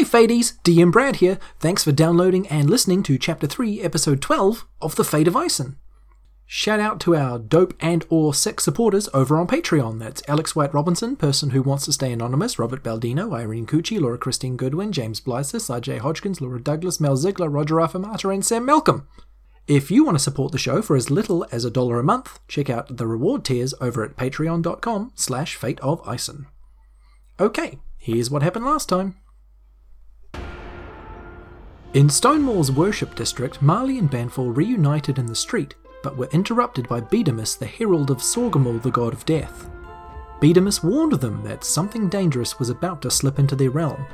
Hey Fades, DM Brad here. Thanks for downloading and listening to Chapter 3, Episode 12 of The Fate of Ison. Shout out to our dope and or sex supporters over on Patreon. That's Alex White Robinson, person who wants to stay anonymous, Robert Baldino, Irene Cucci, Laura Christine Goodwin, James Blysis, RJ Hodgkins, Laura Douglas, Mel Ziegler, Roger Affamata, and Sam Malcolm. If you want to support the show for as little as a dollar a month, check out the reward tiers over at patreon.com slash fate of Ison. Okay, here's what happened last time. In Stonemall's worship district, Marley and Banfall reunited in the street, but were interrupted by Bedamus, the herald of Sorgamul, the god of death. Bedamus warned them that something dangerous was about to slip into their realm.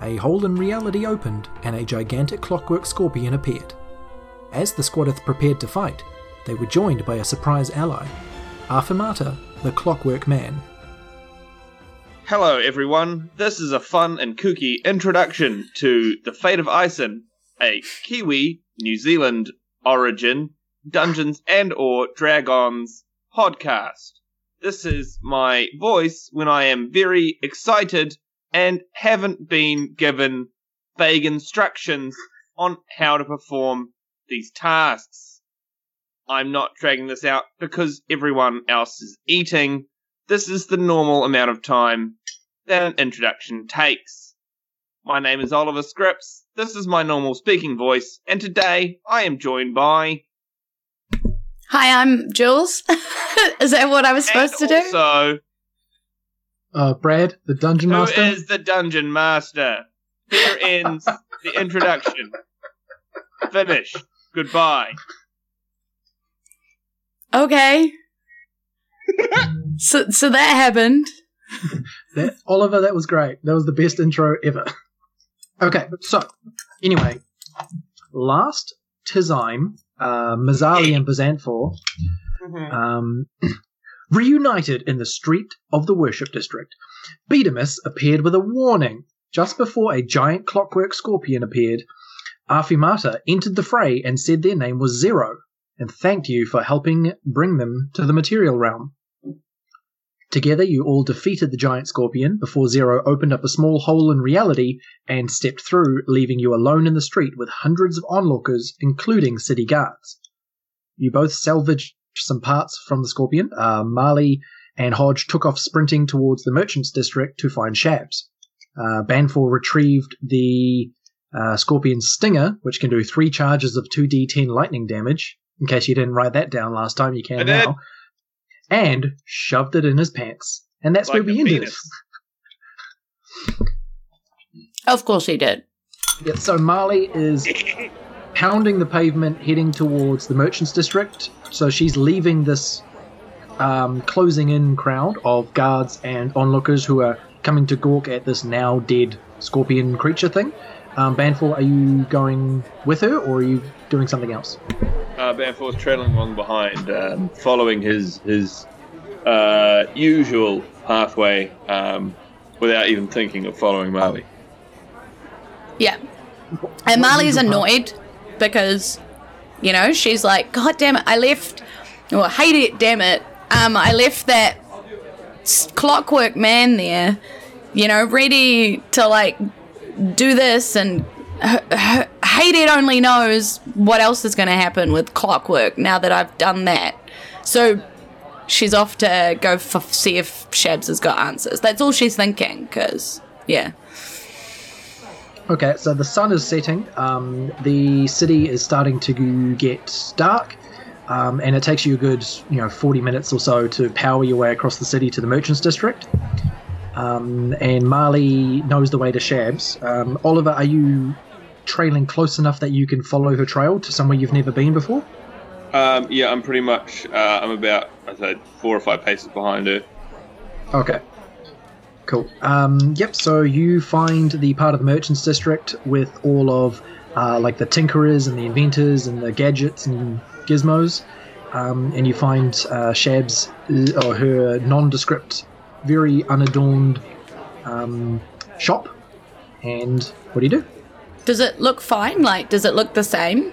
A hole in reality opened, and a gigantic clockwork scorpion appeared. As the Squadeth prepared to fight, they were joined by a surprise ally, Arfamata, the Clockwork Man. Hello, everyone. This is a fun and kooky introduction to The Fate of Ison, a Kiwi, New Zealand origin Dungeons and or Dragons podcast. This is my voice when I am very excited and haven't been given vague instructions on how to perform these tasks. I'm not dragging this out because everyone else is eating. This is the normal amount of time that an introduction takes. My name is Oliver Scripps. This is my normal speaking voice, and today I am joined by Hi, I'm Jules. is that what I was supposed and to do? also Uh, Brad, the Dungeon Who Master. is the dungeon master? Here ends the introduction. Finish. Goodbye. Okay. So, so that happened. That Oliver, that was great. That was the best intro ever. Okay, so anyway, last Tizime, uh, Mazzali and Bazanfor um, reunited in the street of the worship district. Bedamus appeared with a warning. Just before a giant clockwork scorpion appeared, Afimata entered the fray and said their name was Zero, and thanked you for helping bring them to the material realm. Together, you all defeated the giant scorpion before Zero opened up a small hole in reality and stepped through, leaving you alone in the street with hundreds of onlookers, including city guards. You both salvaged some parts from the scorpion. Uh, Marley and Hodge took off sprinting towards the merchants district to find Shabs. Uh, Banfor retrieved the uh, scorpion's stinger, which can do three charges of 2d10 lightning damage. In case you didn't write that down last time, you can I now. And shoved it in his pants. And that's Like where we a ended penis. Of course he did. Yeah, so Marley is pounding the pavement, heading towards the merchants district. So she's leaving this um, closing in crowd of guards and onlookers who are coming to gawk at this now dead scorpion creature thing. Um, Banfall, are you going with her or are you doing something else? Uh, Banfor's trailing along behind, um, following his his uh, usual pathway um, without even thinking of following Marley. Yeah. And Marley's annoyed because, you know, she's like, God damn it, I left, or hate it, damn it, um, I left that clockwork man there, you know, ready to like do this and h- h- hate it only knows what else is going to happen with clockwork now that I've done that. So she's off to go see if Shabs has got answers. That's all she's thinking, because, yeah. Okay, so the sun is setting. Um, the city is starting to get dark, um, and it takes you a good, you know, forty minutes or so to power your way across the city to the merchants district. Um, and Marley knows the way to Shabs. Um, Oliver, are you trailing close enough that you can follow her trail to somewhere you've never been before? Um, yeah, I'm pretty much. Uh, I'm about, I said, four or five paces behind her. Okay. Cool. Um, yep. So you find the part of the merchants district with all of uh, like the tinkerers and the inventors and the gadgets and gizmos, um, and you find uh, Shabs uh, or her nondescript, very unadorned um, shop. And what do you do? Does it look fine? Like, does it look the same?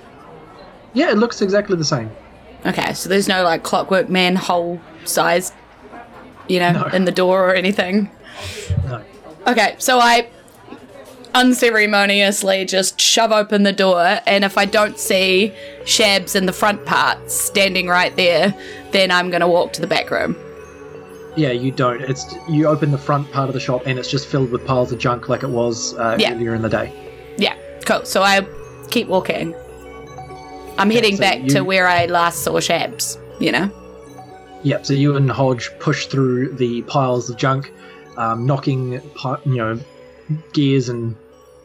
Yeah, it looks exactly the same. Okay, so there's no like clockwork man hole size, you know, No. in the door or anything. No. Okay, so I unceremoniously just shove open the door, and if I don't see Shabs in the front part standing right there, then I'm gonna walk to the back room. Yeah, you don't. It's you open the front part of the shop and it's just filled with piles of junk like it was uh, Yeah. earlier in the day. Yeah, cool. So I keep walking. I'm heading so back you- to where I last saw Shabs, you know? Yep. So you and Hodge push through the piles of junk, um, knocking you know gears and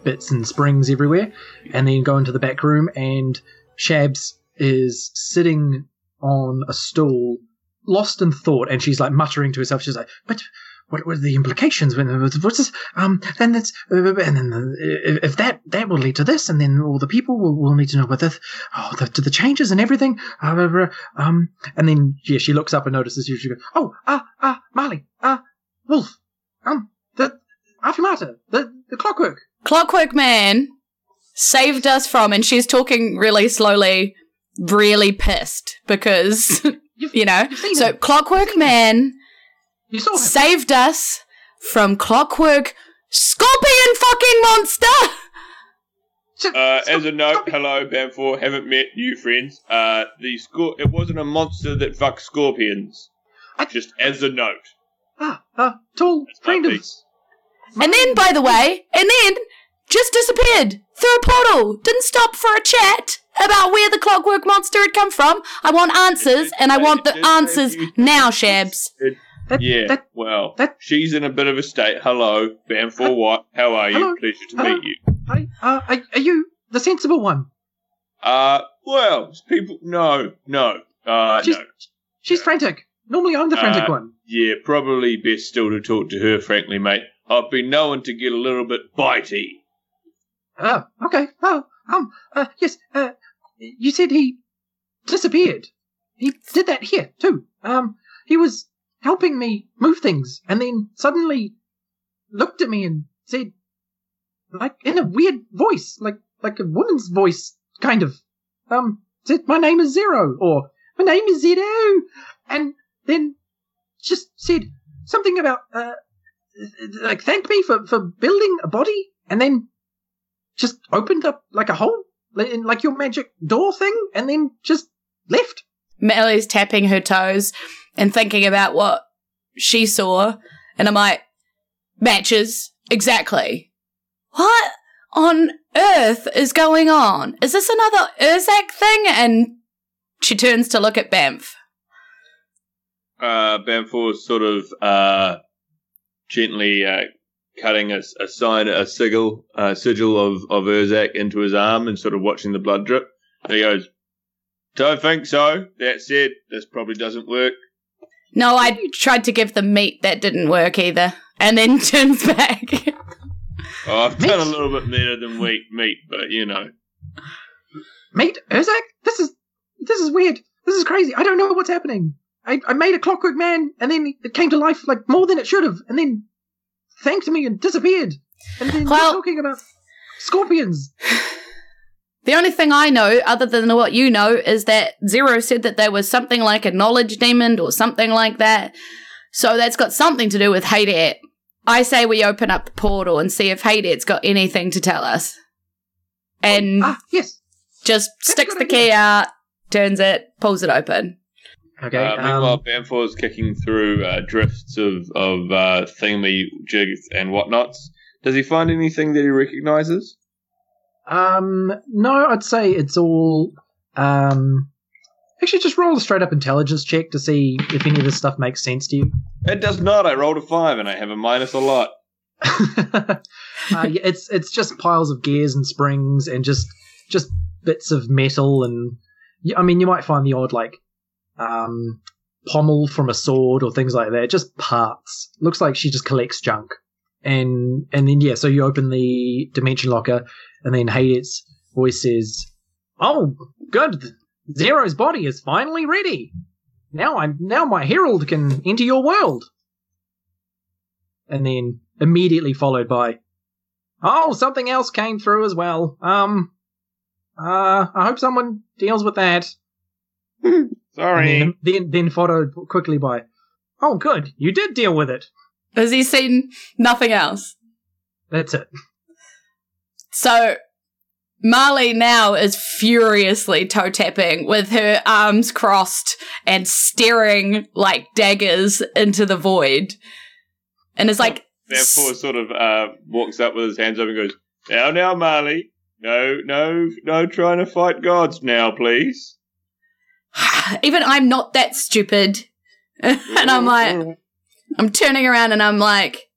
bits and springs everywhere, and then go into the back room. And Shabs is sitting on a stool, lost in thought, and she's like muttering to herself. She's like, "But what were the implications? When what's this? Um, then that's uh, and then uh, if that that will lead to this, and then all the people will, will need to know about this. Oh, the, to the changes and everything. Uh, uh, um, and then yeah, she looks up and notices you. She goes, "Oh, ah, ah, Marley, ah, Wolf, um, the Afimata, the the clockwork." Clockwork Man saved us from, and she's talking really slowly, really pissed because, you know. You've So, him. Clockwork Man You saw saved us from Clockwork Scorpion fucking monster! Uh, as a note, stop it. hello, Bamfor. Haven't met new friends. Uh, the scor- It wasn't a monster that fucked scorpions. I- Just as a note. Ah, ah, tall It's friend of. lovely. And then, by the way, and then just disappeared through a portal. Didn't stop for a chat about where the clockwork monster had come from. I want answers, and I want the answers now, Shabs. That, Yeah, That, well, that- she's in a bit of a state. Hello, Bamfor What? How are you? Hello. Pleasure to Hello. meet you. I, uh, are, are you the sensible one? Uh, well, people, no, no, uh, She's, no. she's frantic. Normally, I'm the frantic Uh, one. Yeah, probably best still to talk to her, frankly, mate. I've been known to get a little bit bitey. Oh, okay. Oh, um, uh, yes. Uh, you said he disappeared. He did that here too. Um, he was helping me move things, and then suddenly looked at me and said, like in a weird voice, like like a woman's voice, kind of. Um, said, "My name is Zero, or "My name is Zero, and then just said something about uh, like thank me for for building a body, and then just opened up like a hole in like your magic door thing and then just left. Mellie's tapping her toes and thinking about what she saw, and I'm like, matches exactly. What on earth is going on? Is this another Urzak thing? And she turns to look at Bamf. Uh, Bamfor's sort of, uh, gently, uh, cutting a, a sign, a sigil, uh, sigil of, of Urzak into his arm and sort of watching the blood drip. And he goes, don't think so. That said, this probably doesn't work. No, I tried to give them meat. That didn't work either. And then turns back. Oh, I've done a little bit better than wheat meat, but you know. Mate, Urzak, this is this is weird. This is crazy. I don't know what's happening. I, I made a clockwork man and then it came to life like more than it should have, and then thanked me and disappeared. And then Well- you're talking about scorpions. The only thing I know, other than what you know, is that Zero said that there was something like a knowledge demon or something like that. So that's got something to do with Haydet. I say we open up the portal and see if Haydet's got anything to tell us. And Ah, yes. just that's sticks the key out, turns it, pulls it open. Okay. Uh, meanwhile, um, Bamfor's kicking through uh, drifts of, of uh, thingy jigs and whatnots. Does he find anything that he recognizes? Um, no, I'd say it's all. Um, actually, just roll a straight up intelligence check to see if any of this stuff makes sense to you. It does not. I rolled a five and I have a minus a lot. uh, yeah, it's it's just piles of gears and springs and just just bits of metal and I mean you might find the odd like um, pommel from a sword or things like that. Just parts. Looks like she just collects junk. And and then yeah, so you open the dimension locker and then Hades' voice says, "Oh, good. Zero's body is finally ready. Now I'm now my herald can enter your world." And then immediately followed by, "Oh, something else came through as well. Um, uh, I hope someone deals with that." Sorry. Then, then then followed quickly by, "Oh, good, you did deal with it." Has he seen nothing else? That's it. So Marley now is furiously toe tapping with her arms crossed and staring like daggers into the void. And is like, Therefore, sort of uh, walks up with his hands up and goes, "Now, now, Marley, no, no, no, trying to fight gods now, please." even I'm not that stupid. and I'm like, mm-hmm. I'm turning around and I'm like,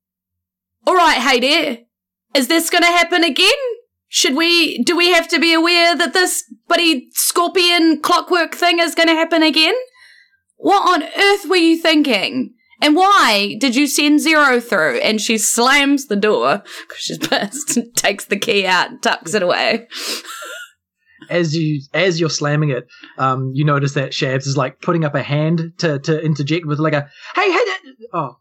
all right, hey dear, is this going to happen again? Should we, do we have to be aware that this buddy scorpion clockwork thing is going to happen again? What on earth were you thinking? And why did you send Zero through? And she slams the door because she's pissed, takes the key out, and tucks it away. As you as you're slamming it, um, you notice that Shabs is like putting up a hand to to interject with like a hey hey that- oh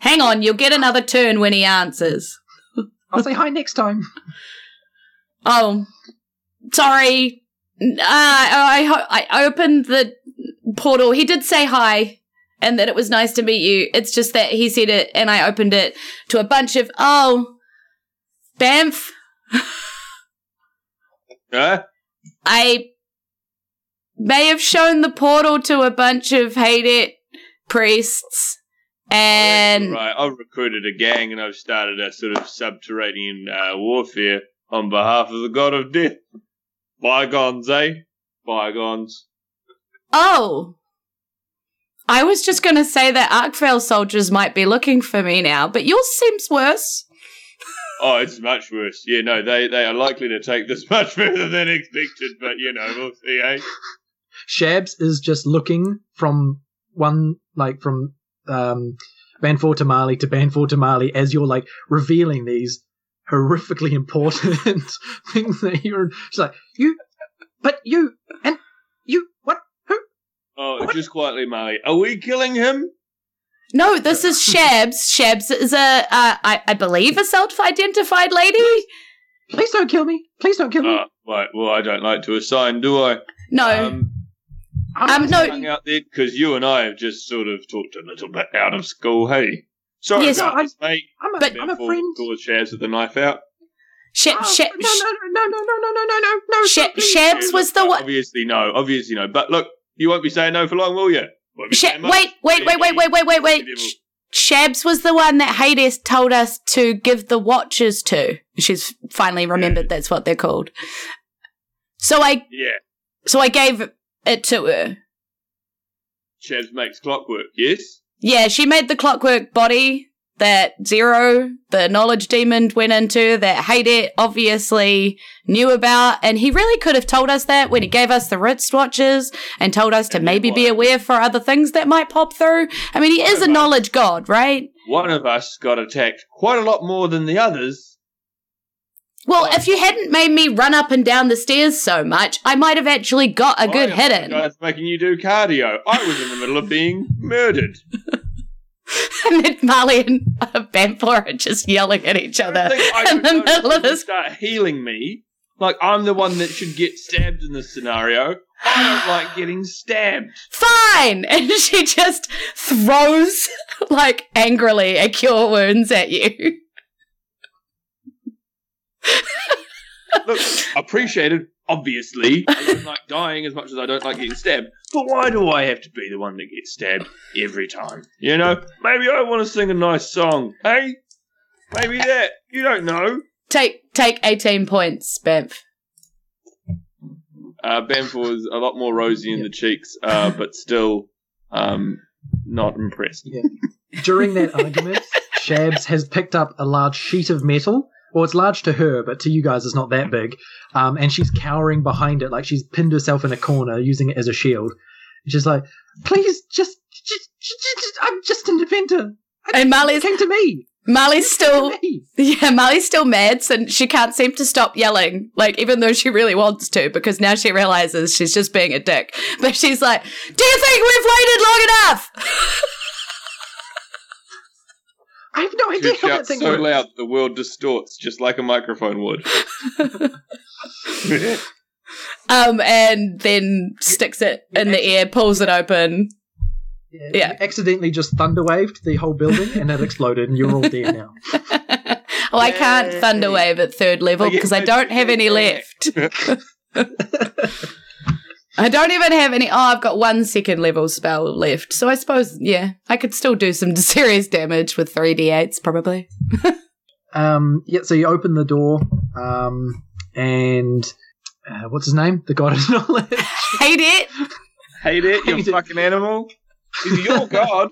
Hang on, you'll get another turn when he answers. I'll say hi next time. Oh, sorry. Uh, I, I I opened the portal. He did say hi, and that it was nice to meet you. It's just that he said it, and I opened it to a bunch of oh, Banff. Huh? I may have shown the portal to a bunch of hate it priests, and right, I've recruited a gang and I've started a sort of subterranean uh, warfare on behalf of the god of death. Bygones, eh? Bygones. oh. I was just going to say that Arkvale soldiers might be looking for me now, but yours seems worse. Oh, it's much worse. Yeah, no, they, they are likely to take this much further than expected, but you know, we'll see, eh? Shabs is just looking from one like from um Banfor to Mali to Banfor to Mali as you're like revealing these horrifically important things that you're she's like, You but you and you what who Oh, just quietly, Marley. Are we killing him? No, this is Shabs. Shabs is a, uh, I, I believe, a self-identified lady. please don't kill me. Please don't kill me. Oh, right. Well, I don't like to assign, do I? No, Um, um, no. hung out there because you and I have just sort of talked a little bit out of school. Hey, sorry Yes, about I- this, mate. I'm a, but- I'm a Therefore, friend. Cause Shabs with the knife out. Sh- Oh, Sh- no, no, no, no, no, no, no, no, no, no, Sh- Shabs was the one. Obviously, no. Obviously, no. But look, you won't be saying no for long, will you? Won't be Sh- saying much. wait, wait, wait, wait, wait, wait, wait, wait. Sh- Shabs was the one that Hades told us to give the watches to. She's finally remembered that's what they're called. So I, Yeah, so I gave it to her. Shabs makes clockwork. Yes. Yeah, she made the clockwork body that Zero, the knowledge demon, went into that Haydet obviously knew about. And he really could have told us that when he gave us the wristwatches and told us to And maybe be aware for other things that might pop through. I mean, he is a knowledge god, right? One of us got attacked quite a lot more than the others. Well, if you hadn't made me run up and down the stairs so much, I might have actually got a good hit in. for making you do cardio. I was in the middle of being murdered. and then Marley and uh, Bamfor are just yelling at each other I think I in the middle of this. start healing me. Like I'm the one that should get stabbed in this scenario. I don't like getting stabbed. Fine! And she just throws, like, angrily a cure wounds at you. Look, appreciated. Obviously, I don't like dying as much as I don't like getting stabbed. But why do I have to be the one that gets stabbed every time? You know, maybe I want to sing a nice song. Hey, maybe that. You don't know. Take take 18 points, Bamf. Uh, Bamfor was a lot more rosy in the cheeks, uh, but still um, not impressed. During that argument, Shabs has picked up a large sheet of metal. Well, it's large to her, but to you guys, it's not that big. Um, and she's cowering behind it, like she's pinned herself in a corner, using it as a shield. She's like, "Please, just, just, just, I'm just an inventor. And It Marley's, came to me. Marley's still, me. yeah, Marley's still mad, and she can't seem to stop yelling, like, even though she really wants to, because now she realizes she's just being a dick. But she's like, Do you think we've waited long enough? I have no idea She how that shouts thing so works. loud the world distorts, just like a microphone would. Um, and then sticks it in the air, pulls it open. Yeah, Yeah. You accidentally just thunderwaved the whole building, and it exploded, and you're all dead now. Oh, I can't Yay. Thunderwave at third level I get because I don't have any left. I don't even have any. Oh, I've got one second level spell left. So I suppose, yeah, I could still do some serious damage with 3d8s, probably. Um, yeah, so you open the door, um, and uh, what's his name? The god of knowledge. Hate it. Hate it, you Hate it. fucking animal. He's your god.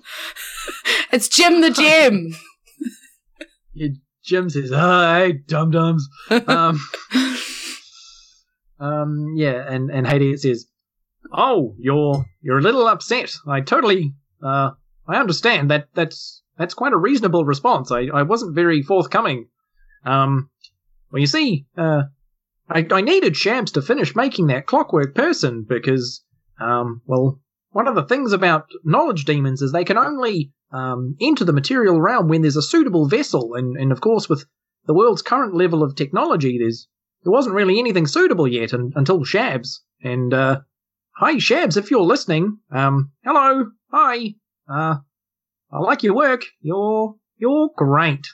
It's Jim the Gem. Yeah, Jim says, "Oh, hey, dum dums." Um, um, yeah, and and Hades says, "Oh, you're you're a little upset. I totally, uh, I understand that. That's that's quite a reasonable response. I I wasn't very forthcoming. Um, well, you see, uh, I I needed Shams to finish making that clockwork person because, um, well, one of the things about knowledge demons is they can only um, enter the material realm when there's a suitable vessel, and, and of course, with the world's current level of technology, there's there wasn't really anything suitable yet un, until Shabs. And uh, hi, Shabs, if you're listening, um, hello, hi, uh, I like your work. You're you're great.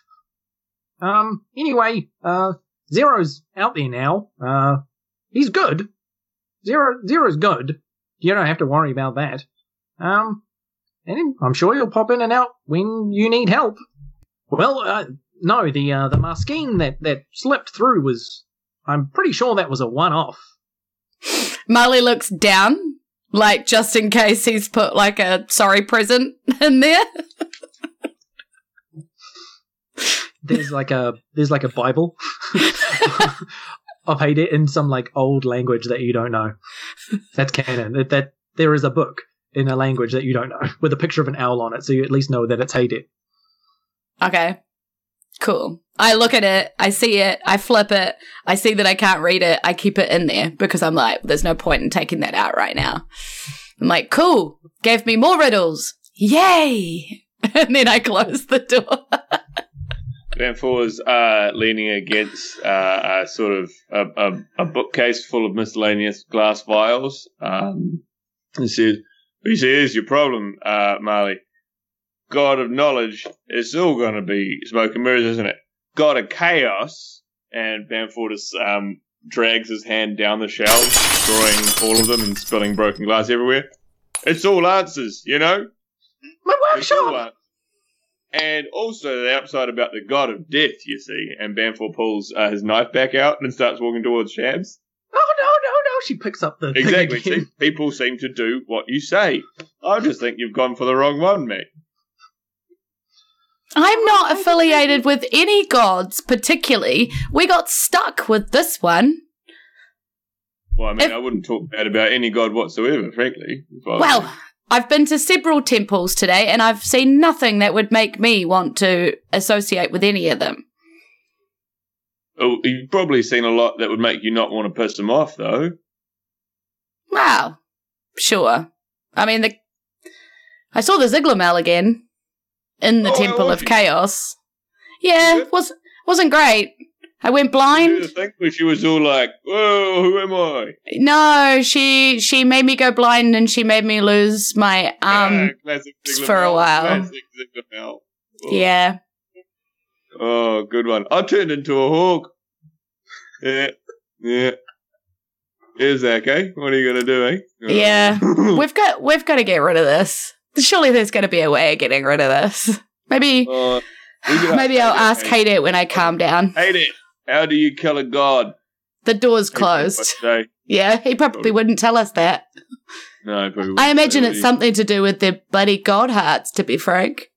Um, anyway, uh, Zero's out there now. Uh, he's good. Zero Zero's good. You don't have to worry about that. Um, and I'm sure you'll pop in and out when you need help. Well, uh, no, the uh, the Maskeen that that slipped through was. I'm pretty sure that was a one-off. Marley looks down, like just in case he's put like a sorry present in there. There's like a there's like a Bible of Hades in some like old language that you don't know. That's canon. That, that there is a book in a language that you don't know with a picture of an owl on it, so you at least know that it's Hades. Okay. Cool. I look at it, I see it, I flip it, I see that I can't read it, I keep it in there because I'm like, there's no point in taking that out right now. I'm like, cool, gave me more riddles. Yay! And then I close the door. Vanfor is uh, leaning against uh, a sort of a, a, a bookcase full of miscellaneous glass vials. Um, and says, "He says your problem, uh, Marley. God of knowledge, it's all going to be smoke and mirrors, isn't it? God of chaos." And Bamford um, drags his hand down the shelves, destroying all of them and spilling broken glass everywhere. It's all answers, you know. My workshop. And also the upside about the god of death, you see. And Bamfor pulls uh, his knife back out and starts walking towards Shams. Oh no, no, no. She picks up the thing Exactly. See, people seem to do what you say. I just think you've gone for the wrong one, mate. I'm not affiliated with any gods particularly. We got stuck with this one. Well, I mean, If- I wouldn't talk bad about any god whatsoever, frankly. if I Well, I've been to several temples today and I've seen nothing that would make me want to associate with any of them. you. Oh, you've probably seen a lot that would make you not want to piss them off, though. Wow. Sure. I mean, the I saw the Ziglamel again in the Oh, Temple of she? Chaos. Yeah, was wasn't great. I went You blind. thing where she was all like, "Whoa, who am I?" No, she she made me go blind and she made me lose my um. classic for a while. Oh. Yeah. Oh, good one. I turned into a hawk. Yeah, yeah. Here's Zach, eh? What are you gonna do, eh? Yeah. We've got we've got to get rid of this. Surely there's going to be a way of getting rid of this. Maybe Uh, maybe I'll ask. Kate it when I calm down. Hate it. How do you kill a god? The door's closed. Yeah, he probably wouldn't tell us that. No, probably I imagine it's something to do with their bloody god hearts, to be frank.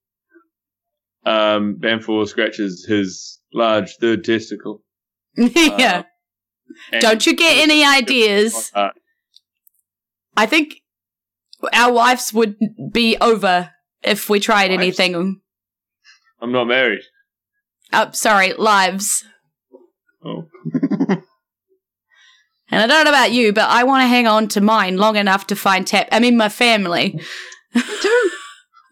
Um, Bamfor scratches his large third testicle. yeah. and- Don't you get any ideas? Uh, I think our wives would be over if we tried Wives? anything. I'm not married. Oh, sorry, lives. Oh, And I don't know about you, but I want to hang on to mine long enough to find tap. I mean, my family. Me too.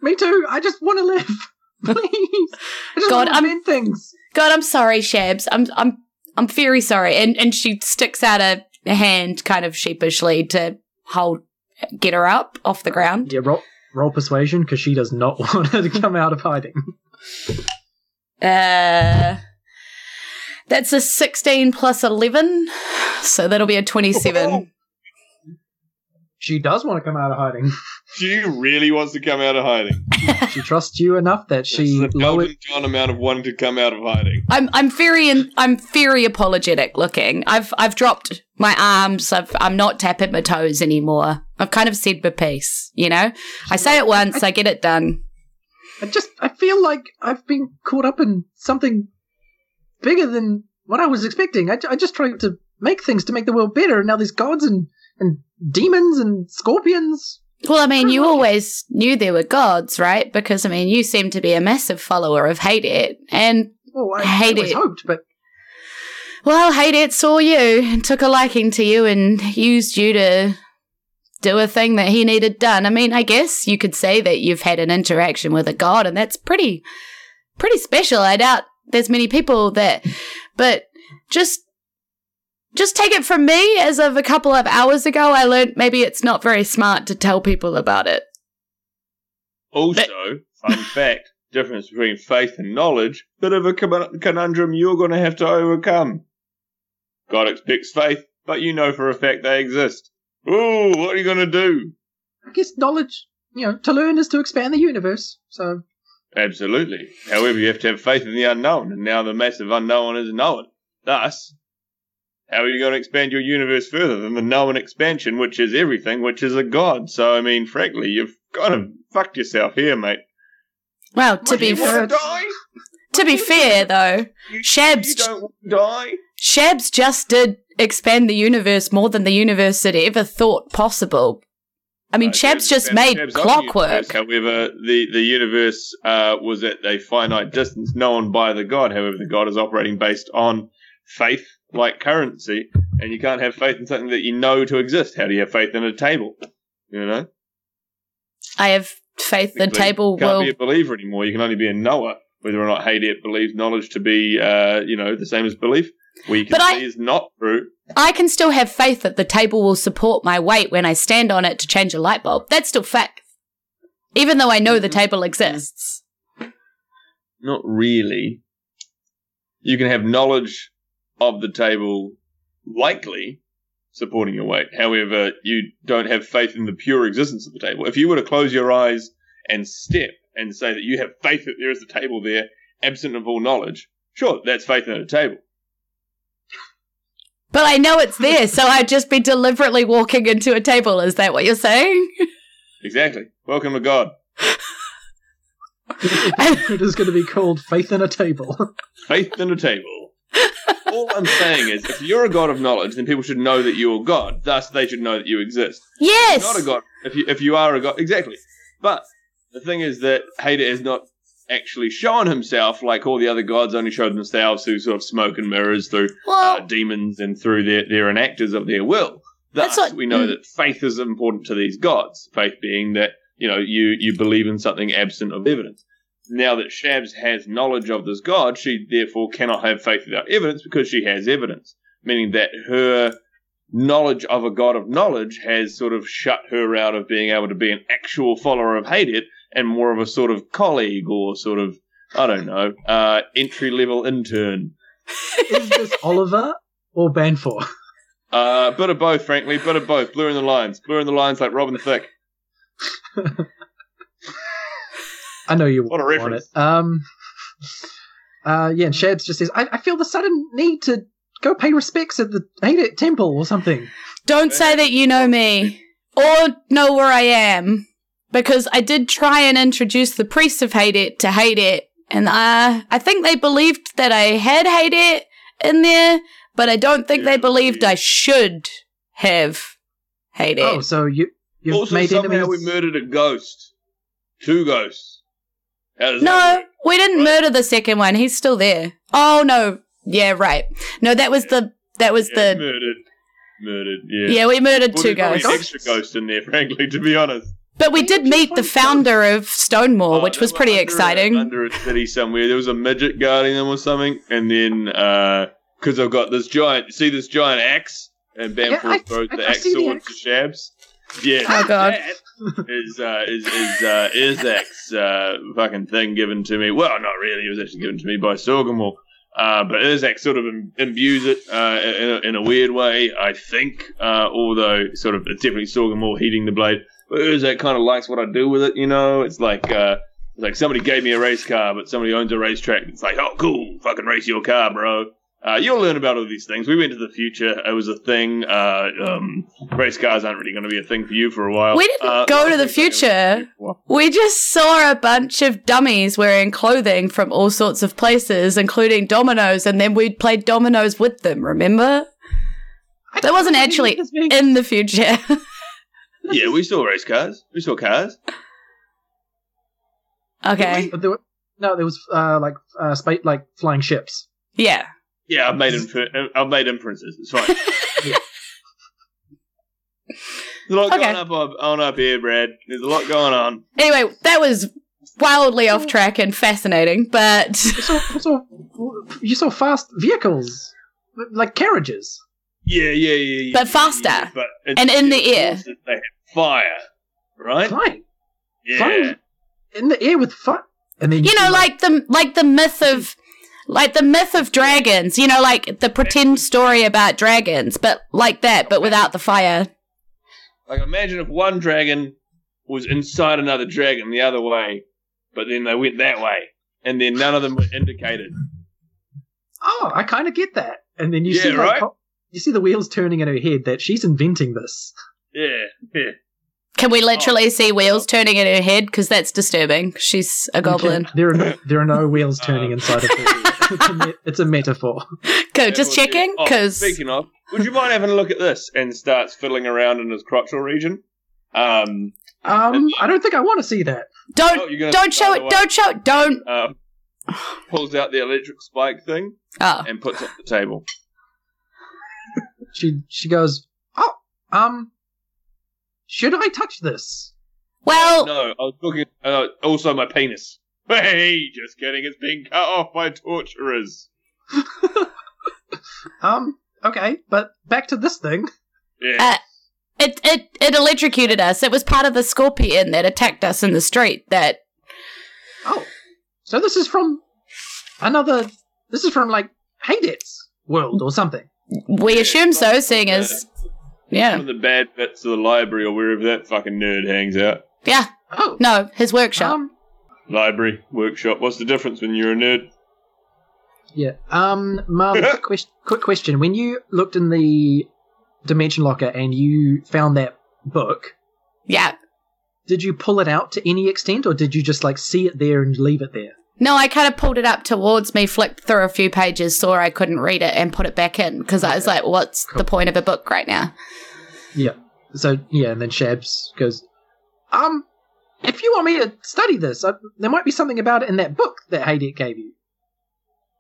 Me too. I just want to live. Please. I just God, I'm- invent things. God, I'm sorry, Shabs. I'm, I'm, I'm very sorry. And and she sticks out a, a hand, kind of sheepishly, to hold, get her up off the ground. Yeah, roll, roll persuasion because she does not want her to come out of hiding. Uh, That's a 16 plus 11, so that'll be a 27. She does want to come out of hiding. She really wants to come out of hiding. She trusts you enough that she It's the lowered. John amount of wanting to come out of hiding. I'm I'm very in, I'm very apologetic looking. I've I've dropped my arms. I've I'm not tapping my toes anymore. I've kind of said my piece. You know, I say it once, I get it done. I just I feel like I've been caught up in something bigger than what I was expecting. I, I just tried to make things to make the world better, and now there's gods and and demons and scorpions. Well, I mean, you always knew there were gods, right? Because I mean, you seem to be a massive follower of Hades, and Oh, I Hate always it. hoped, but well, Hades saw you and took a liking to you and used you to do a thing that he needed done. I mean, I guess you could say that you've had an interaction with a god, and that's pretty, pretty special. I doubt there's many people that, but just, just take it from me. As of a couple of hours ago, I learned maybe it's not very smart to tell people about it. Also, fun fact difference between faith and knowledge, bit of a conundrum you're going to have to overcome. God expects faith, but you know for a fact they exist. Ooh, what are you going to do? I guess knowledge, you know, to learn is to expand the universe. So Absolutely. However, you have to have faith in the unknown, and now the massive unknown is known. Thus, how are you going to expand your universe further than the known expansion, which is everything, which is a god? So, I mean, frankly, you've kind of fucked yourself here, mate. Well, to be you want f- to be fair though, You, Shabs you die? Shabs just did expand the universe more than the universe had ever thought possible. I mean, Uh, Shabs just made Shabs clockwork. However, the, the universe uh, was at a finite distance known by the god. However, the god is operating based on faith like currency, and you can't have faith in something that you know to exist. How do you have faith in a table? You know? I have faith the table you can't will. be a believer anymore. You can only be a knower. Whether or not Hades believes knowledge to be, uh, you know, the same as belief, we can But I- is not true. I can still have faith that the table will support my weight when I stand on it to change a light bulb. That's still faith. Even though I know the table exists. Not really. You can have knowledge of the table likely supporting your weight. However, you don't have faith in the pure existence of the table. If you were to close your eyes and step and say that you have faith that there is a table there, absent of all knowledge, sure, that's faith in a table. But I know it's there, so I'd just be deliberately walking into a table. Is that what you're saying? Exactly. Welcome to God. it is going to be called Faith in a Table. Faith in a table. All I'm saying is, if you're a god of knowledge, then people should know that you're a God. Thus, they should know that you exist. Yes. not a god. If you if you are a god, exactly. But the thing is that Hader has not actually shown himself like all the other gods only showed themselves through sort of smoke and mirrors, through well, uh, demons, and through their their enactors of their will. That's Thus, what- we know mm. that faith is important to these gods. Faith being that you know you you believe in something absent of evidence. Now that Shabs has knowledge of this god, she therefore cannot have faith without evidence because she has evidence, meaning that her knowledge of a god of knowledge has sort of shut her out of being able to be an actual follower of Hadid and more of a sort of colleague or sort of I don't know uh, entry level intern. is this Oliver or Banfor? Uh, bit of both, frankly, bit of both. Blur in the lines, blur in the lines like Robin Thicke. I know you What a want reference. it. Um, uh, yeah, and Shabs just says, I, I feel the sudden need to go pay respects at the Hadit Temple or something. don't say that you know me or know where I am, because I did try and introduce the priests of Hades to Hades, and uh, I think they believed that I had Hades in there, but I don't think they believed yeah. I should have Hades. Oh, so you, you've also, made somehow enemies. we murdered a ghost. Two ghosts. How does No, we didn't Right. murder the second one. He's still there. Oh no. Yeah, right. No, that was the that was Yeah, the murdered. Murdered, yeah. yeah. We murdered Well, two there's ghosts, an extra ghost in there, frankly, to be honest. but we did meet the founder of Stonemore, Oh, which was pretty under a- exciting. under a city somewhere, there was a midget guarding them or something, and then uh, because I've got this giant, see this giant axe, and Yeah, I- Bamford throws I- the I axe see sword to axe. Shabs. Yeah, Oh, God. that is uh, is is uh, Irzak's uh, fucking thing given to me. Well, not really. It was actually given to me by Sorgamore. Uh, but Urzak sort of im- imbues it uh, in, a, in a weird way, I think. Uh, although sort of it's definitely Sorghum more heating the blade. But Urzak kind of likes what I do with it. You know, it's like uh, it's like somebody gave me a race car, but somebody owns a racetrack. It's like, oh, cool, fucking race your car, bro. Uh, you'll learn about all these things. We went to the future. It was a thing. Uh, um, race cars aren't really going to be a thing for you for a while. We didn't Uh, go to the future. We just saw a bunch of dummies wearing clothing from all sorts of places, including dominoes, and then we played dominoes with them, remember? That wasn't actually in the future. yeah, we saw race cars. We saw cars. okay. But there were, no, there was uh, like uh, space, like flying ships. Yeah. Yeah, I've made infer- uh, I've made inferences. It's fine. There's a lot Okay. going up on, on up here, Brad. There's a lot going on. Anyway, that was wildly off oh. track and fascinating, but You saw, you saw, you saw fast vehicles, like carriages. Yeah, yeah, yeah, yeah. But faster. yeah, but it's- And in the air. also They had fire, right? Flying Yeah. flying. in the air with fun. And then you know, see, like the like the myth of like the myth of dragons, you know, like the pretend story about dragons, but like that, but without the fire. Like, imagine if one dragon was inside another dragon the other way, but then they went that way, and then none of them were indicated. oh, I kind of get that. And then you Yeah, see, like, right? how- you see the wheels turning in her head that she's inventing this. Yeah, yeah. Can we literally see wheels turning in her head? Because that's disturbing. She's a goblin. There are no, there are no wheels turning Uh. inside of her head. It's a, me- it's a metaphor. Go, just Yeah, well, checking, oh, because speaking of, would you mind having a look at this? And starts fiddling around in his crotchal region. Um, Um, I don't think I want to see that. don't oh, gonna don't show it. the way, Don't show it. Don't. Uh, pulls out the electric spike thing Oh, and puts it on the table. She she goes, oh, um, should I touch this? well, No, I was talking. Uh, also, my penis. Hey, just kidding. It's being cut off by torturers. Um, okay, but back to this thing. Yeah. Uh, it it it electrocuted us. It was part of the scorpion that attacked us in the street. That Oh, so this is from another. This is from like Hades world or something. we Yeah, assume so, seeing as yeah, One of the bad bits of the library or wherever that fucking nerd hangs out. yeah. Oh, No, his workshop. um, Library, workshop. What's the difference when you're a nerd? yeah. Um, Marley, quick, quest- quick question: When you looked in the dimension locker and you found that book, yeah. did you pull it out to any extent, or did you just like see it there and leave it there? No, I kind of pulled it up towards me, flipped through a few pages, saw I couldn't read it, and put it back in because I was like, "What's Cool. the point of a book right now?" Yeah. So yeah, and then Shabs goes, um, if you want me to study this, uh, there might be something about it in that book that Haydet gave you.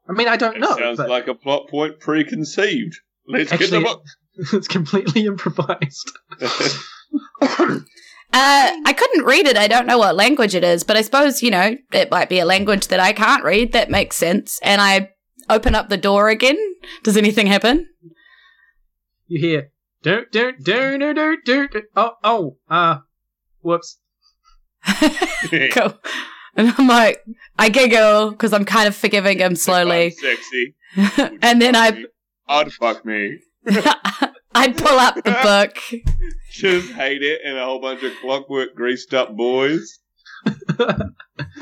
I mean, I don't It know, sounds but like a plot point preconceived. Let's Actually- get the book. it's completely improvised. Uh, I couldn't read it. I don't know what language it is, but I suppose you know it might be a language that I can't read. That makes sense. And I open up the door again. Does anything happen? You hear, do do do do do do. do. Oh oh, uh, whoops. cool. And I'm like, I giggle because I'm kind of forgiving him slowly. Sexy. and then I, I'd oh, fuck me. I pull up the book. Just hate it and a whole bunch of clockwork greased up boys.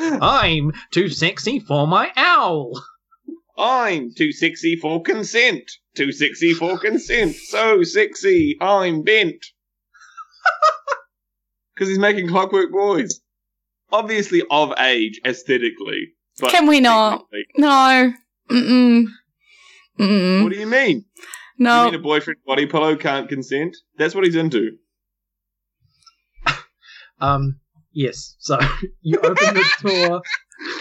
I'm too sexy for my owl. I'm too sexy for consent. Too sexy for consent. So sexy, I'm bent. Because he's making clockwork boys. Obviously of age aesthetically. But Can we not? No. Mm-mm. Mm-mm. What do you mean? No. You mean a boyfriend body pillow can't consent? That's what he's into. Um, yes. So you open the door.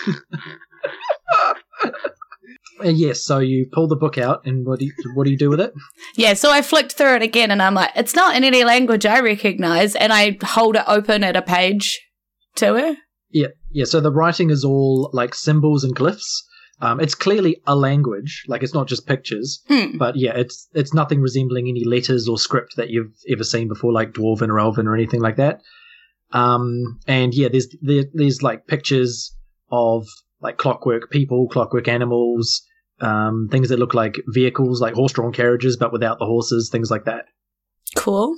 Uh, yes. So you pull the book out, and what do you what do you do with it? Yeah, so I flicked through it again and I'm like, it's not in any language I recognize. And I hold it open at a page to her. Yeah, yeah. So the writing is all like symbols and glyphs. Um, it's clearly a language, like it's not just pictures. Hmm. But yeah, it's it's nothing resembling any letters or script that you've ever seen before, like Dwarven or Elven or anything like that. Um, and yeah, there's there, there's like pictures of like clockwork people, clockwork animals, um, things that look like vehicles, like horse-drawn carriages, but without the horses, things like that. Cool.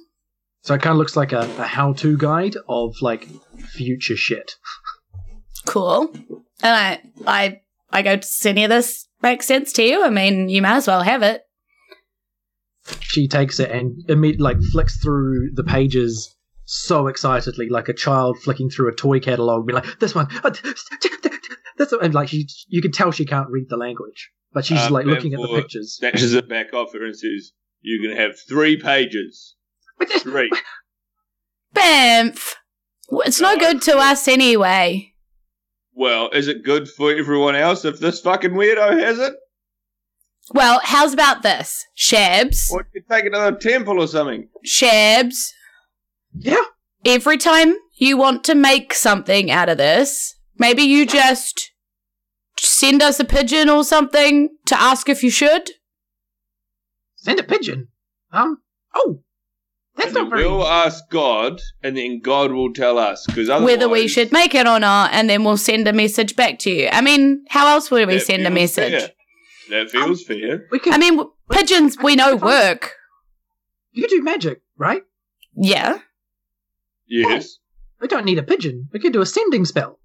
So it kind of looks like a, a how-to guide of like future shit. Cool. And I, I, I go, does any of this make sense to you? I mean, you might as well have it. She takes it and immediately like flicks through the pages so excitedly, like a child flicking through a toy catalog, be like, "This one, that's," and like she, you can tell she can't read the language, but she's Uh, like looking at the therefore- pictures. Snatches it back off her and says, You can have three pages. Three. Bamf! It's no No, good to us anyway. well, is it good for everyone else if this fucking weirdo has it? Well, how's about this? Shabs, Or you take another temple or something. Shabs, Yeah, every time you want to make something out of this, maybe you just send us a pigeon or something to ask if you should? send a pigeon. Um. Oh, that's And not then very. We'll ask God, and then God will tell us. Because Whether we should make it or not, and then we'll send a message back to you. I mean, how else would we send a message? That feels fair. we could. I mean, w- pigeons we know work. you do magic, right? Yeah. Yes. We don't need a pigeon. We could do a sending spell.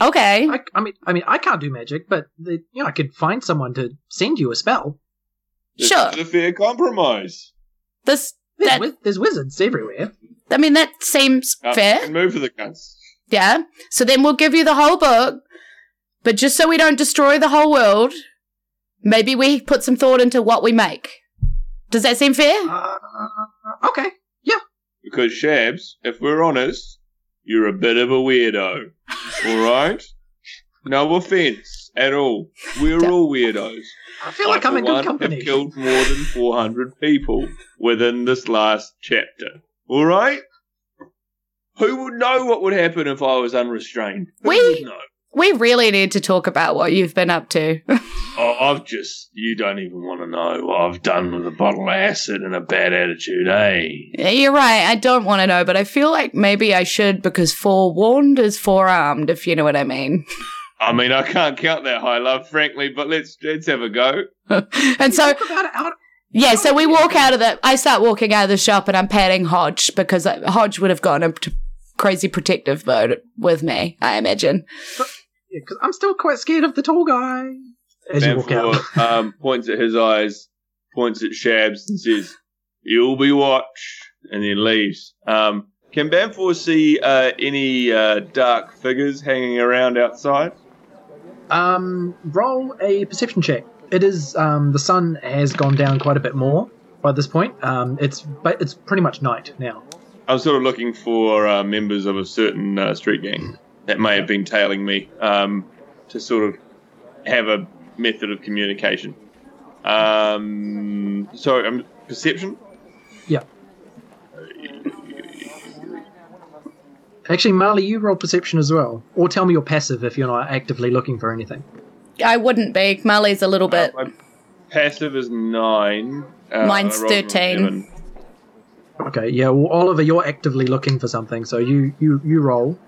Okay. I, I mean, I mean, I can't do magic, but the, you know, I could find someone to send you a spell. This Sure. is a fair compromise. This, There's, That- wiz- there's wizards everywhere. I mean, that seems Uh, fair. fucking move for the guns. Yeah. So then we'll give you the whole book, but just so we don't destroy the whole world, maybe we put some thought into what we make. Does that seem fair? Uh, okay. Yeah. Because Shabs, if we're honest, you're a bit of a weirdo. Alright? No offense at all. We're all weirdos. I feel like I'm in good company. Have killed more than 400 people within this last chapter. Alright? Who would know what would happen if I was unrestrained? Who We-? We really need to talk about what you've been up to. Oh, I've just, you don't even want to know what I've done with a bottle of acid and a bad attitude, eh? Yeah, You're right. I don't want to know, but I feel like maybe I should because forewarned is forearmed, if you know what I mean. I mean, I can't count that high love, frankly, but let's let's have a go. and so, Talk about out. yeah, so we walk out of the. I start walking out of the shop and I'm patting Hodge because uh, Hodge would have gone into crazy protective mode with me, I imagine. Because I'm still quite scared of the tall guy. As you walk out. Um, points at his eyes, points at Shabs, and says, "You'll be watched," and then leaves. Um, can Bamfor see uh, any uh, dark figures hanging around outside? Um, roll a perception check. It is um, the sun has gone down quite a bit more by this point. Um, it's but it's pretty much night now. I'm sort of looking for uh, members of a certain uh, street gang that may have been tailing me um, to sort of have a method of communication. Um, so, um, perception? Yeah. Actually, Marley, you roll perception as well, or tell me you're passive if you're not actively looking for anything. I wouldn't be. Marley's a little bit. Uh, my passive is 9. Uh, Mine's I rolled an 13. Okay, yeah. Well, Oliver, you're actively looking for something, so you you you roll.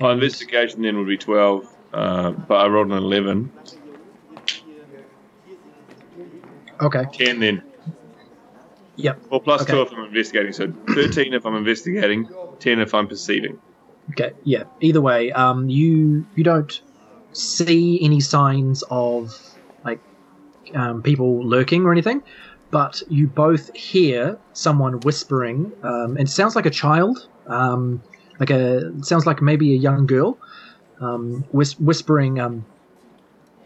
My investigation then would be 12, uh, but I rolled an 11. Okay. 10 then. Yep. Or plus Okay. 2 if I'm investigating. So 13 if I'm investigating, 10 if I'm perceiving. Okay. Yeah. Either way, um, you you don't see any signs of like um, people lurking or anything, but you both hear someone whispering. Um, it sounds like a child. Um, like a it sounds like maybe a young girl. Um, whis- whispering, um,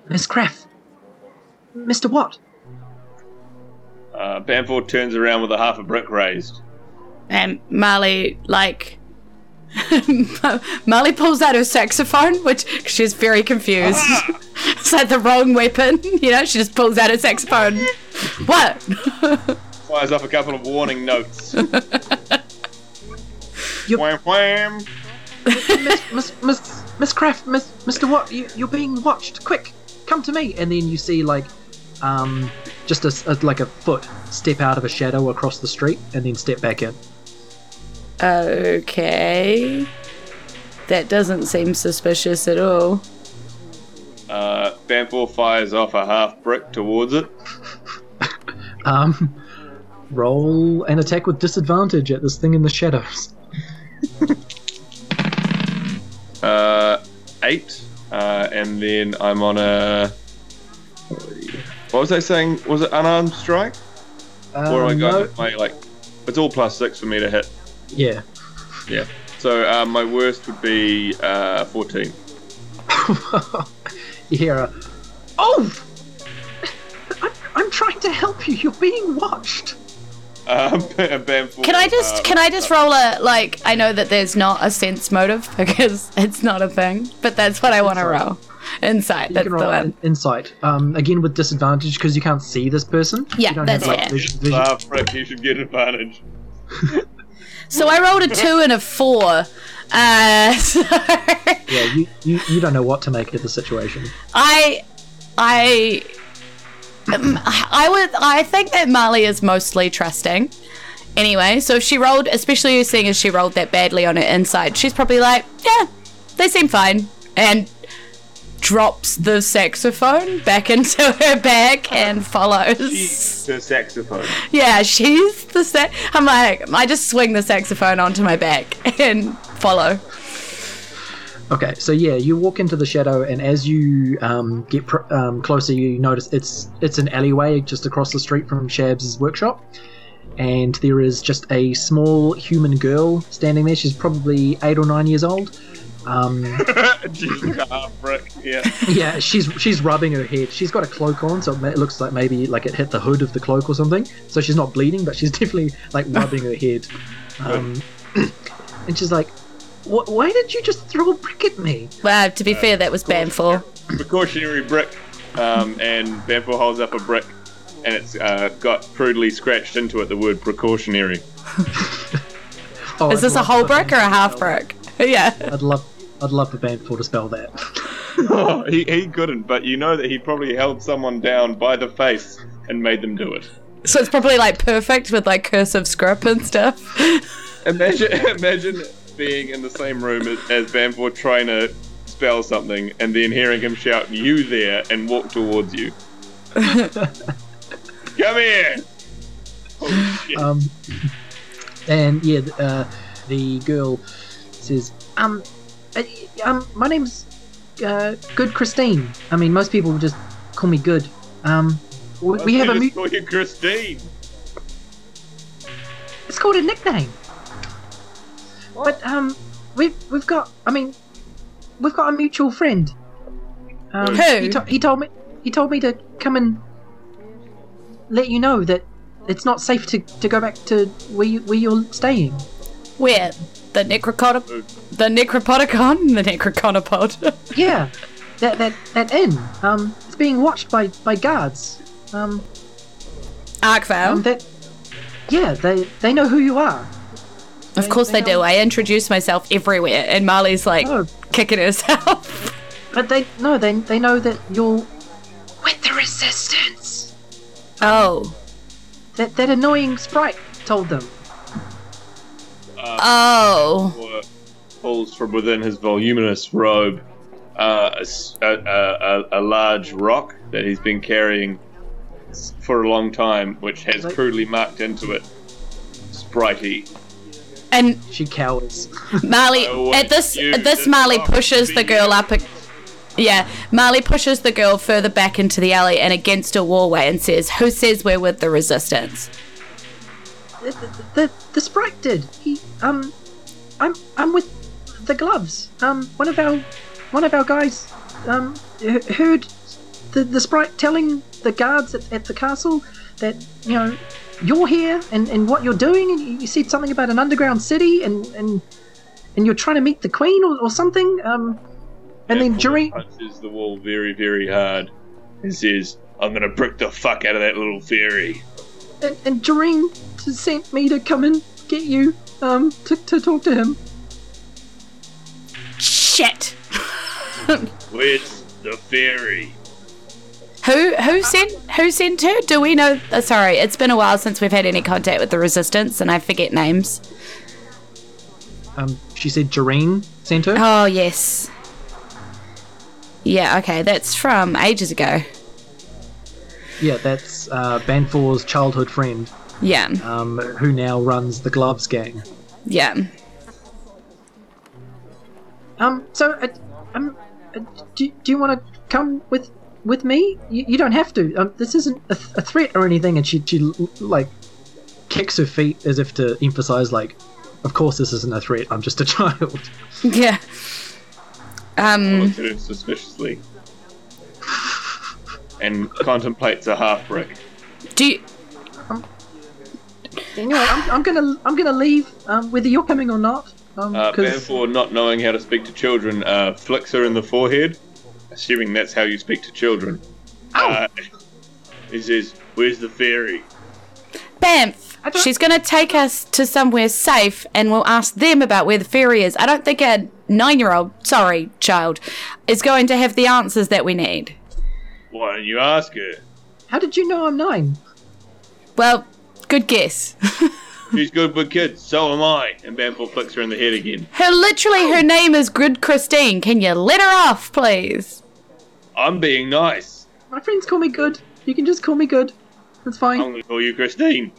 Miss Craft, Mister What? Uh, Bamford turns around with a half a brick raised. And Marley, like. Marley pulls out her saxophone, which she's very confused. it's like the wrong weapon, you know? She just pulls out her saxophone. what? Fires off a couple of warning notes. You- wham wham. Miss Miss Miss Miss Craft, Miss Mister What? You, you're being watched. Quick, come to me. And then you see like, um, just a, s- a- like a foot step out of a shadow across the street, and then step back in. Okay. That doesn't seem suspicious at all. Uh, Bamfor fires off a half brick towards it. Um, roll an attack with disadvantage at this thing in the shadows. Uh, eight, uh, and then I'm on a. What was I saying? Was it unarmed strike? Uh, or I got no- my like? It's all plus six for me to hit. yeah. Yeah. So uh, my worst would be uh, 14. you hear a, oh! I'm, I'm trying to help you. You're being watched. Um, Bamfor, Can I just uh, can I just roll a like? I know that there's not a sense motive because it's not a thing, but that's what I want to roll. Insight. You That's can the one. insight. Um, again with disadvantage because you can't see this person. Yeah, you don't that's have, like, fair. vision- vision- Ah, frick, you should get advantage. So I rolled a two and a four. Uh, so Yeah, you, you you don't know what to make of the situation. I, I, um, I would. I think that Marley is mostly trusting. Anyway, so if she rolled, especially seeing as she rolled that badly on her inside, she's probably like, yeah, they seem fine, and drops the saxophone back into her bag and follows. The saxophone. Yeah, she's the sa- I'm like, I just swing the saxophone onto my back and follow. Okay, so yeah, you walk into the shadow, and as you um, get pr- um, closer, you notice it's it's an alleyway just across the street from Shabs' workshop, and there is just a small human girl standing there. She's probably eight or nine years old. Um, Jeez, ah, frick, yeah. yeah, she's she's rubbing her head. She's got a cloak on, so it looks like maybe like it hit the hood of the cloak or something. So she's not bleeding, but she's definitely like rubbing her head. Um, and she's like, "Why did you just throw a brick at me?" Well, to be fair, that was Banfor. Precautionary brick. Um, and Bamfor holds up a brick, and it's uh, got crudely scratched into it the word precautionary. Oh, Is this a whole brick or a half brick? Yeah. I'd love, I'd love for Banfor to spell that. Oh, he, he couldn't, but you know that he probably held someone down by the face and made them do it. So it's probably like perfect with like cursive script and stuff. Imagine, imagine being in the same room as, as Bamfor trying to spell something and then hearing him shout "you there" and walk towards you. Come here. Oh, shit. Um, and yeah, uh, the girl says, "Um, uh, um, my name's uh, Good Christine. I mean, most people just call me Good. Um, we, we have a just mu- call you Christine. it's called a nickname. But um, we've we've got. I mean, we've got a mutual friend. Um, Who? He, to- he told me. He told me to come and let you know that it's not safe to, to go back to where you, where you're staying. Where? The necrocotop the necropodicon? The necroconopod. Yeah, that that that inn. Um, it's being watched by by guards. Um, Arkvale. um that. Yeah, they they know who you are. of course they do. I introduce myself everywhere and Marley's like Oh, kicking herself. but they no, they they know that you're with the resistance. oh. That that annoying sprite told them. Oh. Or pulls from within his voluminous robe uh, a, s- a- a- a- a large rock that he's been carrying for a long time, which has Like- crudely marked into it Spritey. And She cowers. Marley at this at this Marley pushes the girl up a yeah, Marley pushes the girl further back into the alley and against a wallway and says, Who says we're with the resistance? The, the, the sprite did. He um, I'm I'm with the gloves. Um, one of our one of our guys um heard the the sprite telling the guards at, at the castle that you know you're here and, and what you're doing and you- said something about an underground city and and and you're trying to meet the queen or, or something um and then Bamfor during punches the wall very, very hard and says, I'm gonna brick the fuck out of that little fairy. And, and Doreen sent me to come and get you um to, to talk to him Shit. Where's the fairy? Who who sent who sent her? Do we know? Uh, sorry, it's been a while since we've had any contact with the resistance, and I forget names. um she said Doreen sent her Oh yes, Yeah, okay, that's from ages ago. Yeah, that's uh, Banfor's childhood friend, Yeah, um, who now runs the Gloves gang. yeah. Um, so, uh, um, uh, do, do you want to come with with me? You, you don't have to. Um, this isn't a, th- a threat or anything. And she, she like kicks her feet as if to emphasize, like, of course this isn't a threat. I'm just a child. Yeah. Um, Looks at him suspiciously. And contemplates a half brick. do you, anyway, I'm, I'm gonna I'm gonna leave. Um, whether you're coming or not. Um, Uh, 'cause- therefore, not knowing how to speak to children, uh, flicks her in the forehead, assuming that's how you speak to children. Uh, he says, Where's the fairy? Bamf, she's gonna take us to somewhere safe and we'll ask them about where the fairy is. I don't think a nine year old, sorry, child, is going to have the answers that we need. Why don't you ask her? how did you know I'm nine? Well, good guess. She's good with kids, so am I. And Bamford flicks her in the head again. her literally her name is Good Christine. Can you let her off, please? I'm being nice. My friends call me good. You can just call me good. That's fine. I'm gonna call you Christine.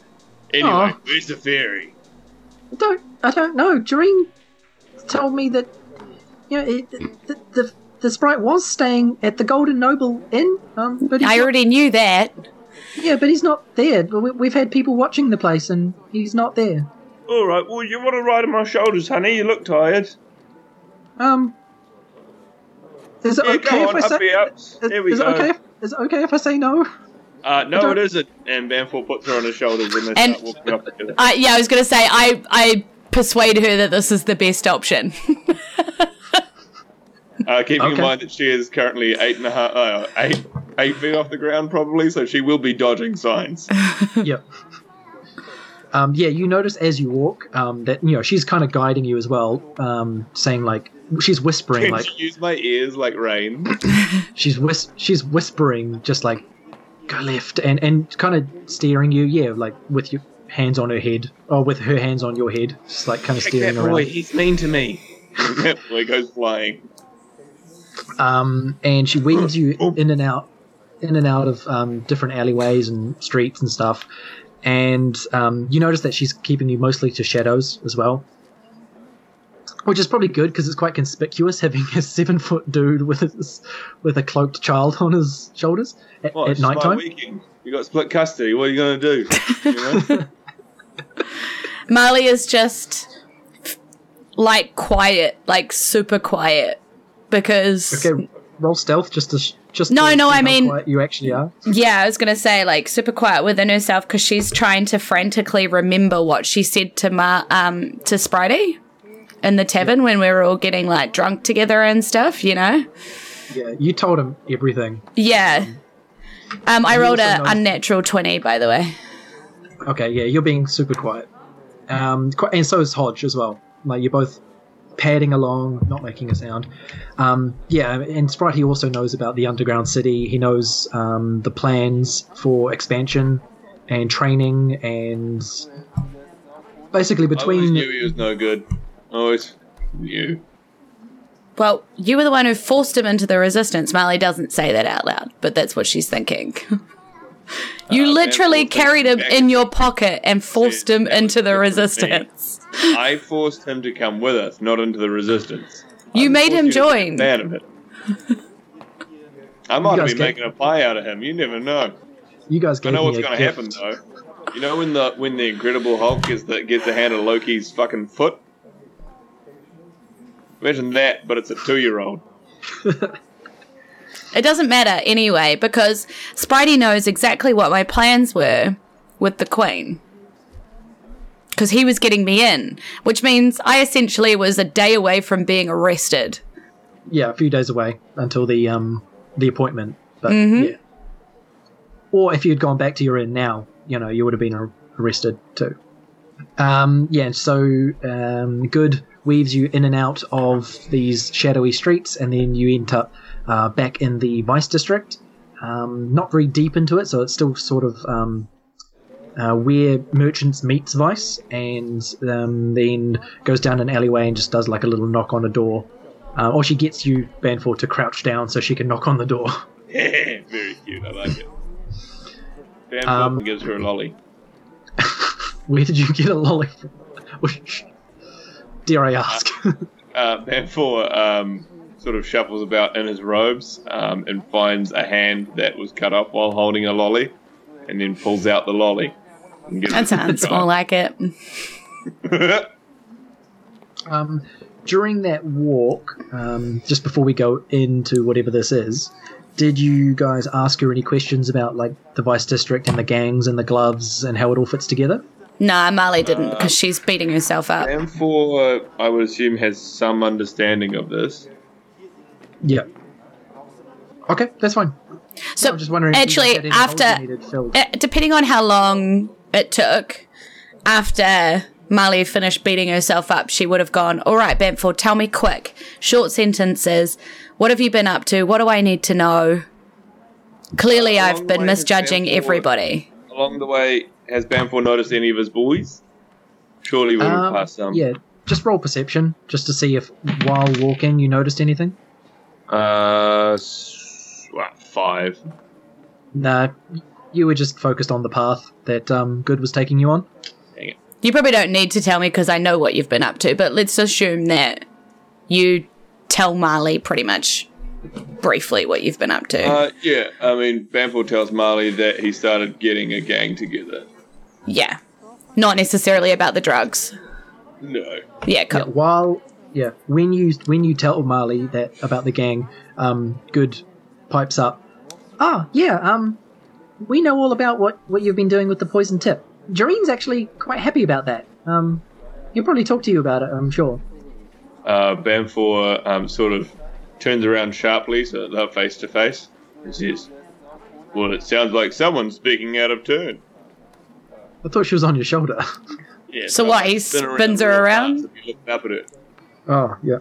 Anyway, Aw. where's the fairy? I don't I don't know. Jareen told me that you know it, the, the the sprite was staying at the Golden Noble Inn. Um, but he's I not- already knew that. yeah, but he's not there. We, we've had people watching the place, and he's not there. Alright, well, you want to ride on my shoulders, honey? You look tired. Um, is it Yeah, okay go if I say? the ups. Is, Here we is it okay? If, is it okay if I say no? Uh, no, it isn't. And Bamford puts her on his shoulders and they And- start walking off together. I yeah, I was gonna say I I persuade her that this is the best option. Uh, keeping in mind that she is currently eight and a half, uh, eight, eight feet off the ground, probably, so she will be dodging signs. yep. Um, yeah, you notice as you walk um, that you know she's kind of guiding you as well, um, saying like she's whispering Can like she use my ears like rain? she's whis- she's whispering just like go left and and kind of steering you yeah like with your hands on her head or with her hands on your head just like kind of Take steering that boy, he's mean to me. that boy goes flying. Um and she weaves you in and out in and out of um, different alleyways and streets and stuff and um, you notice that she's keeping you mostly to shadows as well which is probably good because it's quite conspicuous having a seven foot dude with a, with a cloaked child on his shoulders at, What, at it's nighttime weekend. You got split custody. What are you going to do? You know? Marley is just like quiet, like super quiet, because Okay, roll stealth just to sh- just No, to no, see I how mean- quiet you actually are. yeah, I was gonna say like super quiet within herself because she's trying to frantically remember what she said to Ma um to Spritey in the tavern when we were all getting like drunk together and stuff, you know. Yeah, you told him everything. Yeah. Um, I you rolled also a noticed- unnatural twenty, by the way. Okay, yeah, you're being super quiet. Um, and so is Hodge as well. Like you're both padding along, not making a sound. Um, yeah, and Sprite he also knows about the underground city. He knows um, the plans for expansion and training, and basically between. I always between knew he was no good. Always knew. Well, you were the one who forced him into the resistance. Marley doesn't say that out loud, but that's what she's thinking. you Uh, literally and forced him carried him back. in your pocket and forced See, him into the different thing. resistance. I forced him to come with us, not into the resistance. You I made him you a join. Fan of it. I might be get- making a pie out of him. You never know. you guys I gave know what's going to happen though. You know when the when the Incredible Hulk gets the gets the hand of Loki's fucking foot. Imagine that, but it's a two-year-old. It doesn't matter anyway, because Spidey knows exactly what my plans were with the Queen. Because he was getting me in, which means I essentially was a day away from being arrested. Yeah, a few days away until the um the appointment. But Mhm. yeah. Or if you'd gone back to your inn now, you know, you would have been arrested too. Um, yeah, so um, good weaves you in and out of these shadowy streets, and then you end up uh, back in the Vice District. Um, not very deep into it, so it's still sort of um, uh, where merchants meets Vice, and um, then goes down an alleyway and just does like a little knock on a door uh, or she gets you Banfor to crouch down so she can knock on the door. Very cute. I like it. Bam Um, gives her a lolly. Where did you get a lolly? from? Dare I ask? Uh, Banfor um, sort of shuffles about in his robes um, and finds a hand that was cut off while holding a lolly, and then pulls out the lolly. And gives That it sounds more like it. Um, during that walk, um, just before we go into whatever this is, did you guys ask her any questions about like the vice district and the gangs and the gloves and how it all fits together? Nah, Marley didn't because she's beating herself up. Banfor, I would assume, has some understanding of this. Yeah. Okay, that's fine. So I'm just wondering. actually, had any holes after needed filled. uh, depending on how long it took after Marley finished beating herself up, she would have gone, All right, Bamford, tell me quick. Short sentences. What have you been up to? What do I need to know? Clearly, I've been the way has misjudging Bamford- everybody. Along the way, has Banfor noticed any of his boys? Surely we would have Um, passed some. yeah, just roll perception just to see if while walking you noticed anything. Uh, s- what, five. Nah, you were just focused on the path that um, Good was taking you on. Dang it. You probably don't need to tell me because I know what you've been up to, but let's assume that you tell Marley pretty much briefly what you've been up to. Uh, yeah, I mean, Banfor tells Marley that he started getting a gang together. yeah. Not necessarily about the drugs. No. Yeah, Yeah, while yeah, when you when you tell Marley that about the gang, um, Good pipes up. Ah, yeah, um, we know all about what what you've been doing with the poison tip. Jareen's actually quite happy about that. Um, he'll probably talk to you about it. I'm sure. Uh, Banfor um, sort of turns around sharply so that they're face to face and says, Well, it sounds like someone's speaking out of turn. I thought she was on your shoulder. Yeah, So what, he spins her around? fast if you look up at it. oh yeah.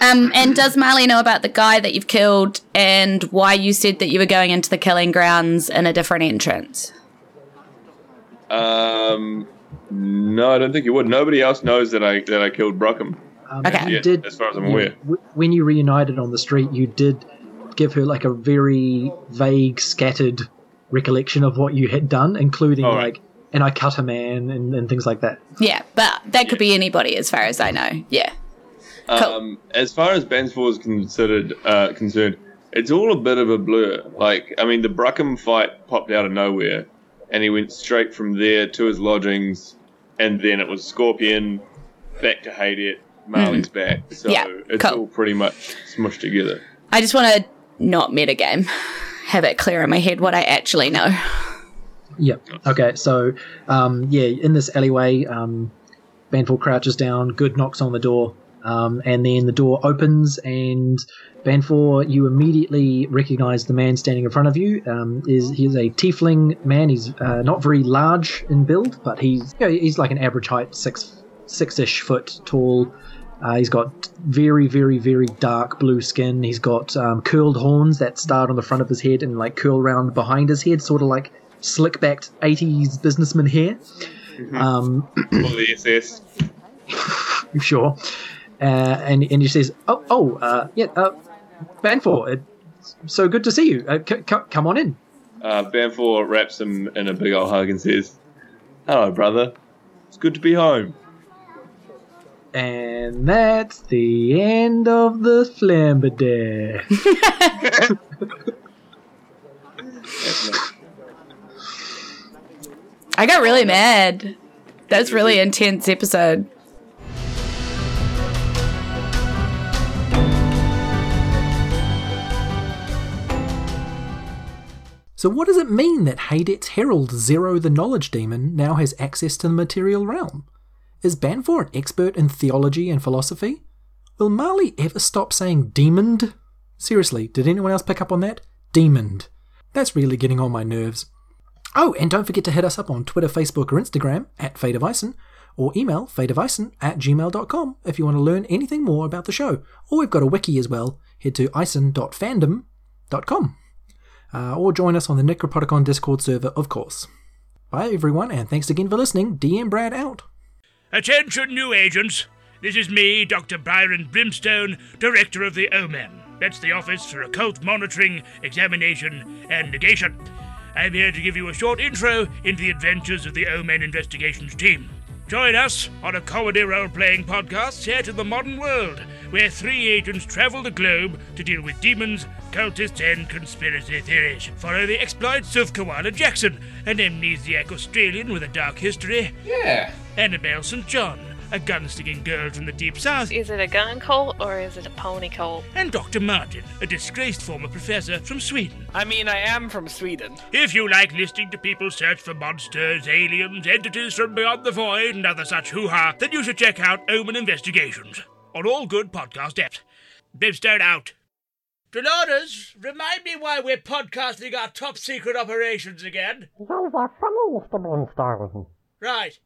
Um, and does Marley know about the guy that you've killed and why you said that you were going into the killing grounds in a different entrance? Um, no, I don't think you would. Nobody else knows that I that I killed Brockham. Um, Okay. You Yeah, did as far as I'm aware. w- when you reunited on the street, you did give her like a very vague, scattered recollection of what you had done, including All right. like, and I cut a man and, and things like that. Yeah, but that could be anybody as far as I know. Yeah. Cool. Um, as far as Bansfor is considered uh, concerned, it's all a bit of a blur. Like, I mean, the Bruckham fight popped out of nowhere, and he went straight from there to his lodgings, and then it was Scorpion, back to Hades, Marley's back. So Mm. Yeah, it's cool. all pretty much smushed together. I just want to not metagame. Have it clear in my head what I actually know. Yep. Okay. So, um, yeah, in this alleyway, um, Banfor crouches down. Good knocks on the door, um, and then the door opens, and Banfor, you immediately recognize the man standing in front of you. Um, is he's a tiefling man. He's uh, not very large in build, but he's you know, he's like an average height, six six-ish foot tall. Uh, he's got very, very, very dark blue skin. He's got um, curled horns that start on the front of his head and like curl around behind his head, sort of like slick backed 80s businessman hair. Um, For the SS. sure. Uh, and, and he says, Oh, oh uh, yeah, uh, Banfor, it's so good to see you. Uh, c- c- come on in. Uh, Banfor wraps him in a big old hug and says, Hello, brother. It's good to be home. And that's the end of the Flambadere. I got really mad. That was really intense episode. So, what does it mean that Hadet's herald Zero the Knowledge Demon now has access to the material realm? Is Banfor an expert in theology and philosophy? Will Marley ever stop saying demoned? Seriously, did anyone else pick up on that? Demoned. That's really getting on my nerves. Oh, and don't forget to hit us up on Twitter, Facebook, or Instagram at Fate of Ison, or email fateofison at gmail.com if you want to learn anything more about the show. Or we've got a wiki as well. Head to ison.fandom.com uh, or join us on the Necropodicon Discord server, of course. Bye, everyone, and thanks again for listening. DM Brad out. Attention, new agents. This is me, Dr. Byron Brimstone, Director of the OMEN. That's the Office for Occult Monitoring, Examination, and Negation. I'm here to give you a short intro into the adventures of the OMEN Investigations team. Join us on a comedy role playing podcast set in the modern world, where three agents travel the globe to deal with demons, cultists, and conspiracy theories. Follow the exploits of Koala Jackson, an amnesiac Australian with a dark history, Yeah. Annabelle St. John, a gun-sticking girl from the deep south, Is it a gun cult or is it a pony cult? and Dr. Martin, a disgraced former professor from Sweden. I mean, I am from Sweden. If you like listening to people search for monsters, aliens, entities from beyond the void, and other such hoo-ha, then you should check out Omen Investigations on all good podcast apps. Brimstone out. Dolores, remind me why we're podcasting our top secret operations again. Those are funny, Mr. Brimstone. Right.